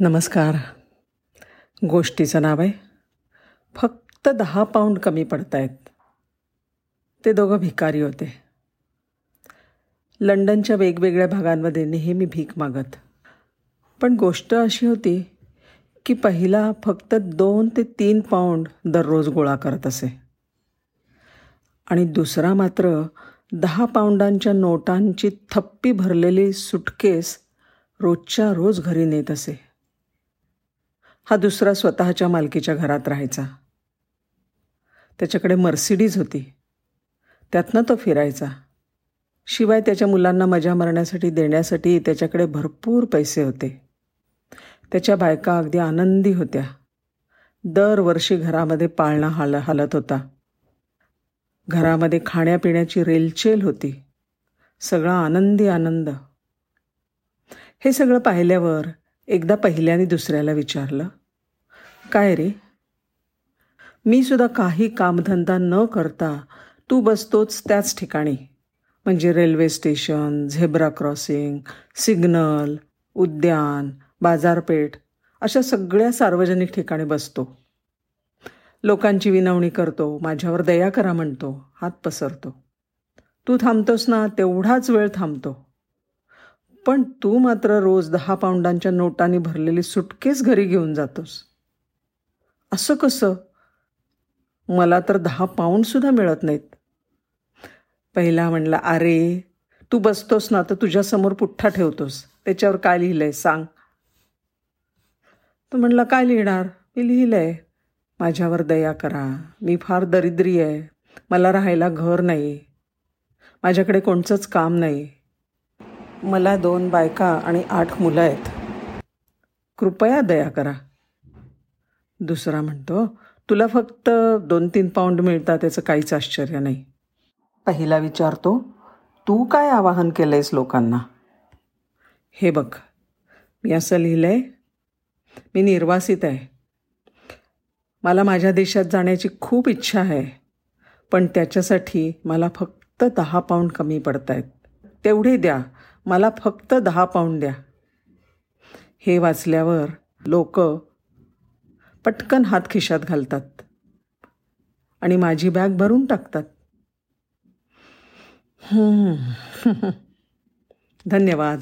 नमस्कार. गोष्टीचं नाव आहे फक्त दहा पाऊंड कमी पडत आहेत ते दोघं भिकारी होते. लंडनच्या वेगवेगळ्या भागांमध्ये नेहमी भीक मागत. पण गोष्ट अशी होती की पहिला फक्त दोन ते तीन पाऊंड दररोज गोळा करत असे. आणि दुसरा मात्र दहा पाऊंडांच्या नोटांची थप्पी भरलेली सुटकेस रोजच्या रोज घरी नेत असे. हा दुसरा स्वतःच्या मालकीच्या घरात राहायचा. त्याच्याकडे मर्सिडीज होती. त्यातनं तो फिरायचा. शिवाय त्याच्या मुलांना मजा मारण्यासाठी देण्यासाठी त्याच्याकडे भरपूर पैसे होते. त्याच्या बायका अगदी आनंदी होत्या. दरवर्षी घरामध्ये पाळणा हाल हालत होता. घरामध्ये खाण्यापिण्याची रेलचेल होती. सगळा आनंदी आनंद. हे सगळं पाहिल्यावर एकदा पहिल्याने दुसऱ्याला विचारलं काय रे? मी सुद्धा काही कामधंदा न करता तू बसतोच त्याच ठिकाणी. म्हणजे railway station zebra crossing signal उद्यान बाजारपेठ अशा सगळ्या सार्वजनिक ठिकाणी बसतो. लोकांची विनवणी करतो माझ्यावर दया करा म्हणतो हात पसरतो. तू थांबतोस ना तेवढाच वेळ थांबतो. पण तू मात्र रोज दहा पाऊंडांच्या नोटांनी भरलेली सुटकेस घरी घेऊन जातोस. असं कसं? मला तर दहा पाऊंडसुद्धा मिळत नाहीत. पहिला म्हणला अरे तू बसतोस ना तर तुझ्यासमोर पुठ्ठा ठेवतोस. त्याच्यावर काय लिहिलंय सांग. तो म्हणला काय लिहिणार? मी लिहिलंय. माझ्यावर दया करा. मी फार दरिद्री आहे. मला राहायला घर नाही. माझ्याकडे कोणचंच काम नाही. मला दोन बायका आणि आठ मुलं आहेत. कृपया दया करा. दुसरा म्हणतो तुला फक्त दोन तीन पाऊंड मिळतात त्याचं काहीच आश्चर्य नाही. पहिला विचारतो तू काय आवाहन केलं आहेस लोकांना? हे बघ मी असं लिहिलं आहे मी निर्वासित आहे. मला माझ्या देशात जाण्याची खूप इच्छा आहे पण त्याच्यासाठी मला फक्त दहा पाऊंड कमी पडत आहेत तेवढे द्या मला फक्त दहा पाऊंड द्या. हे वाचल्यावर लोक पटकन हात खिशात घालतात आणि माझी बॅग भरून टाकतात. धन्यवाद.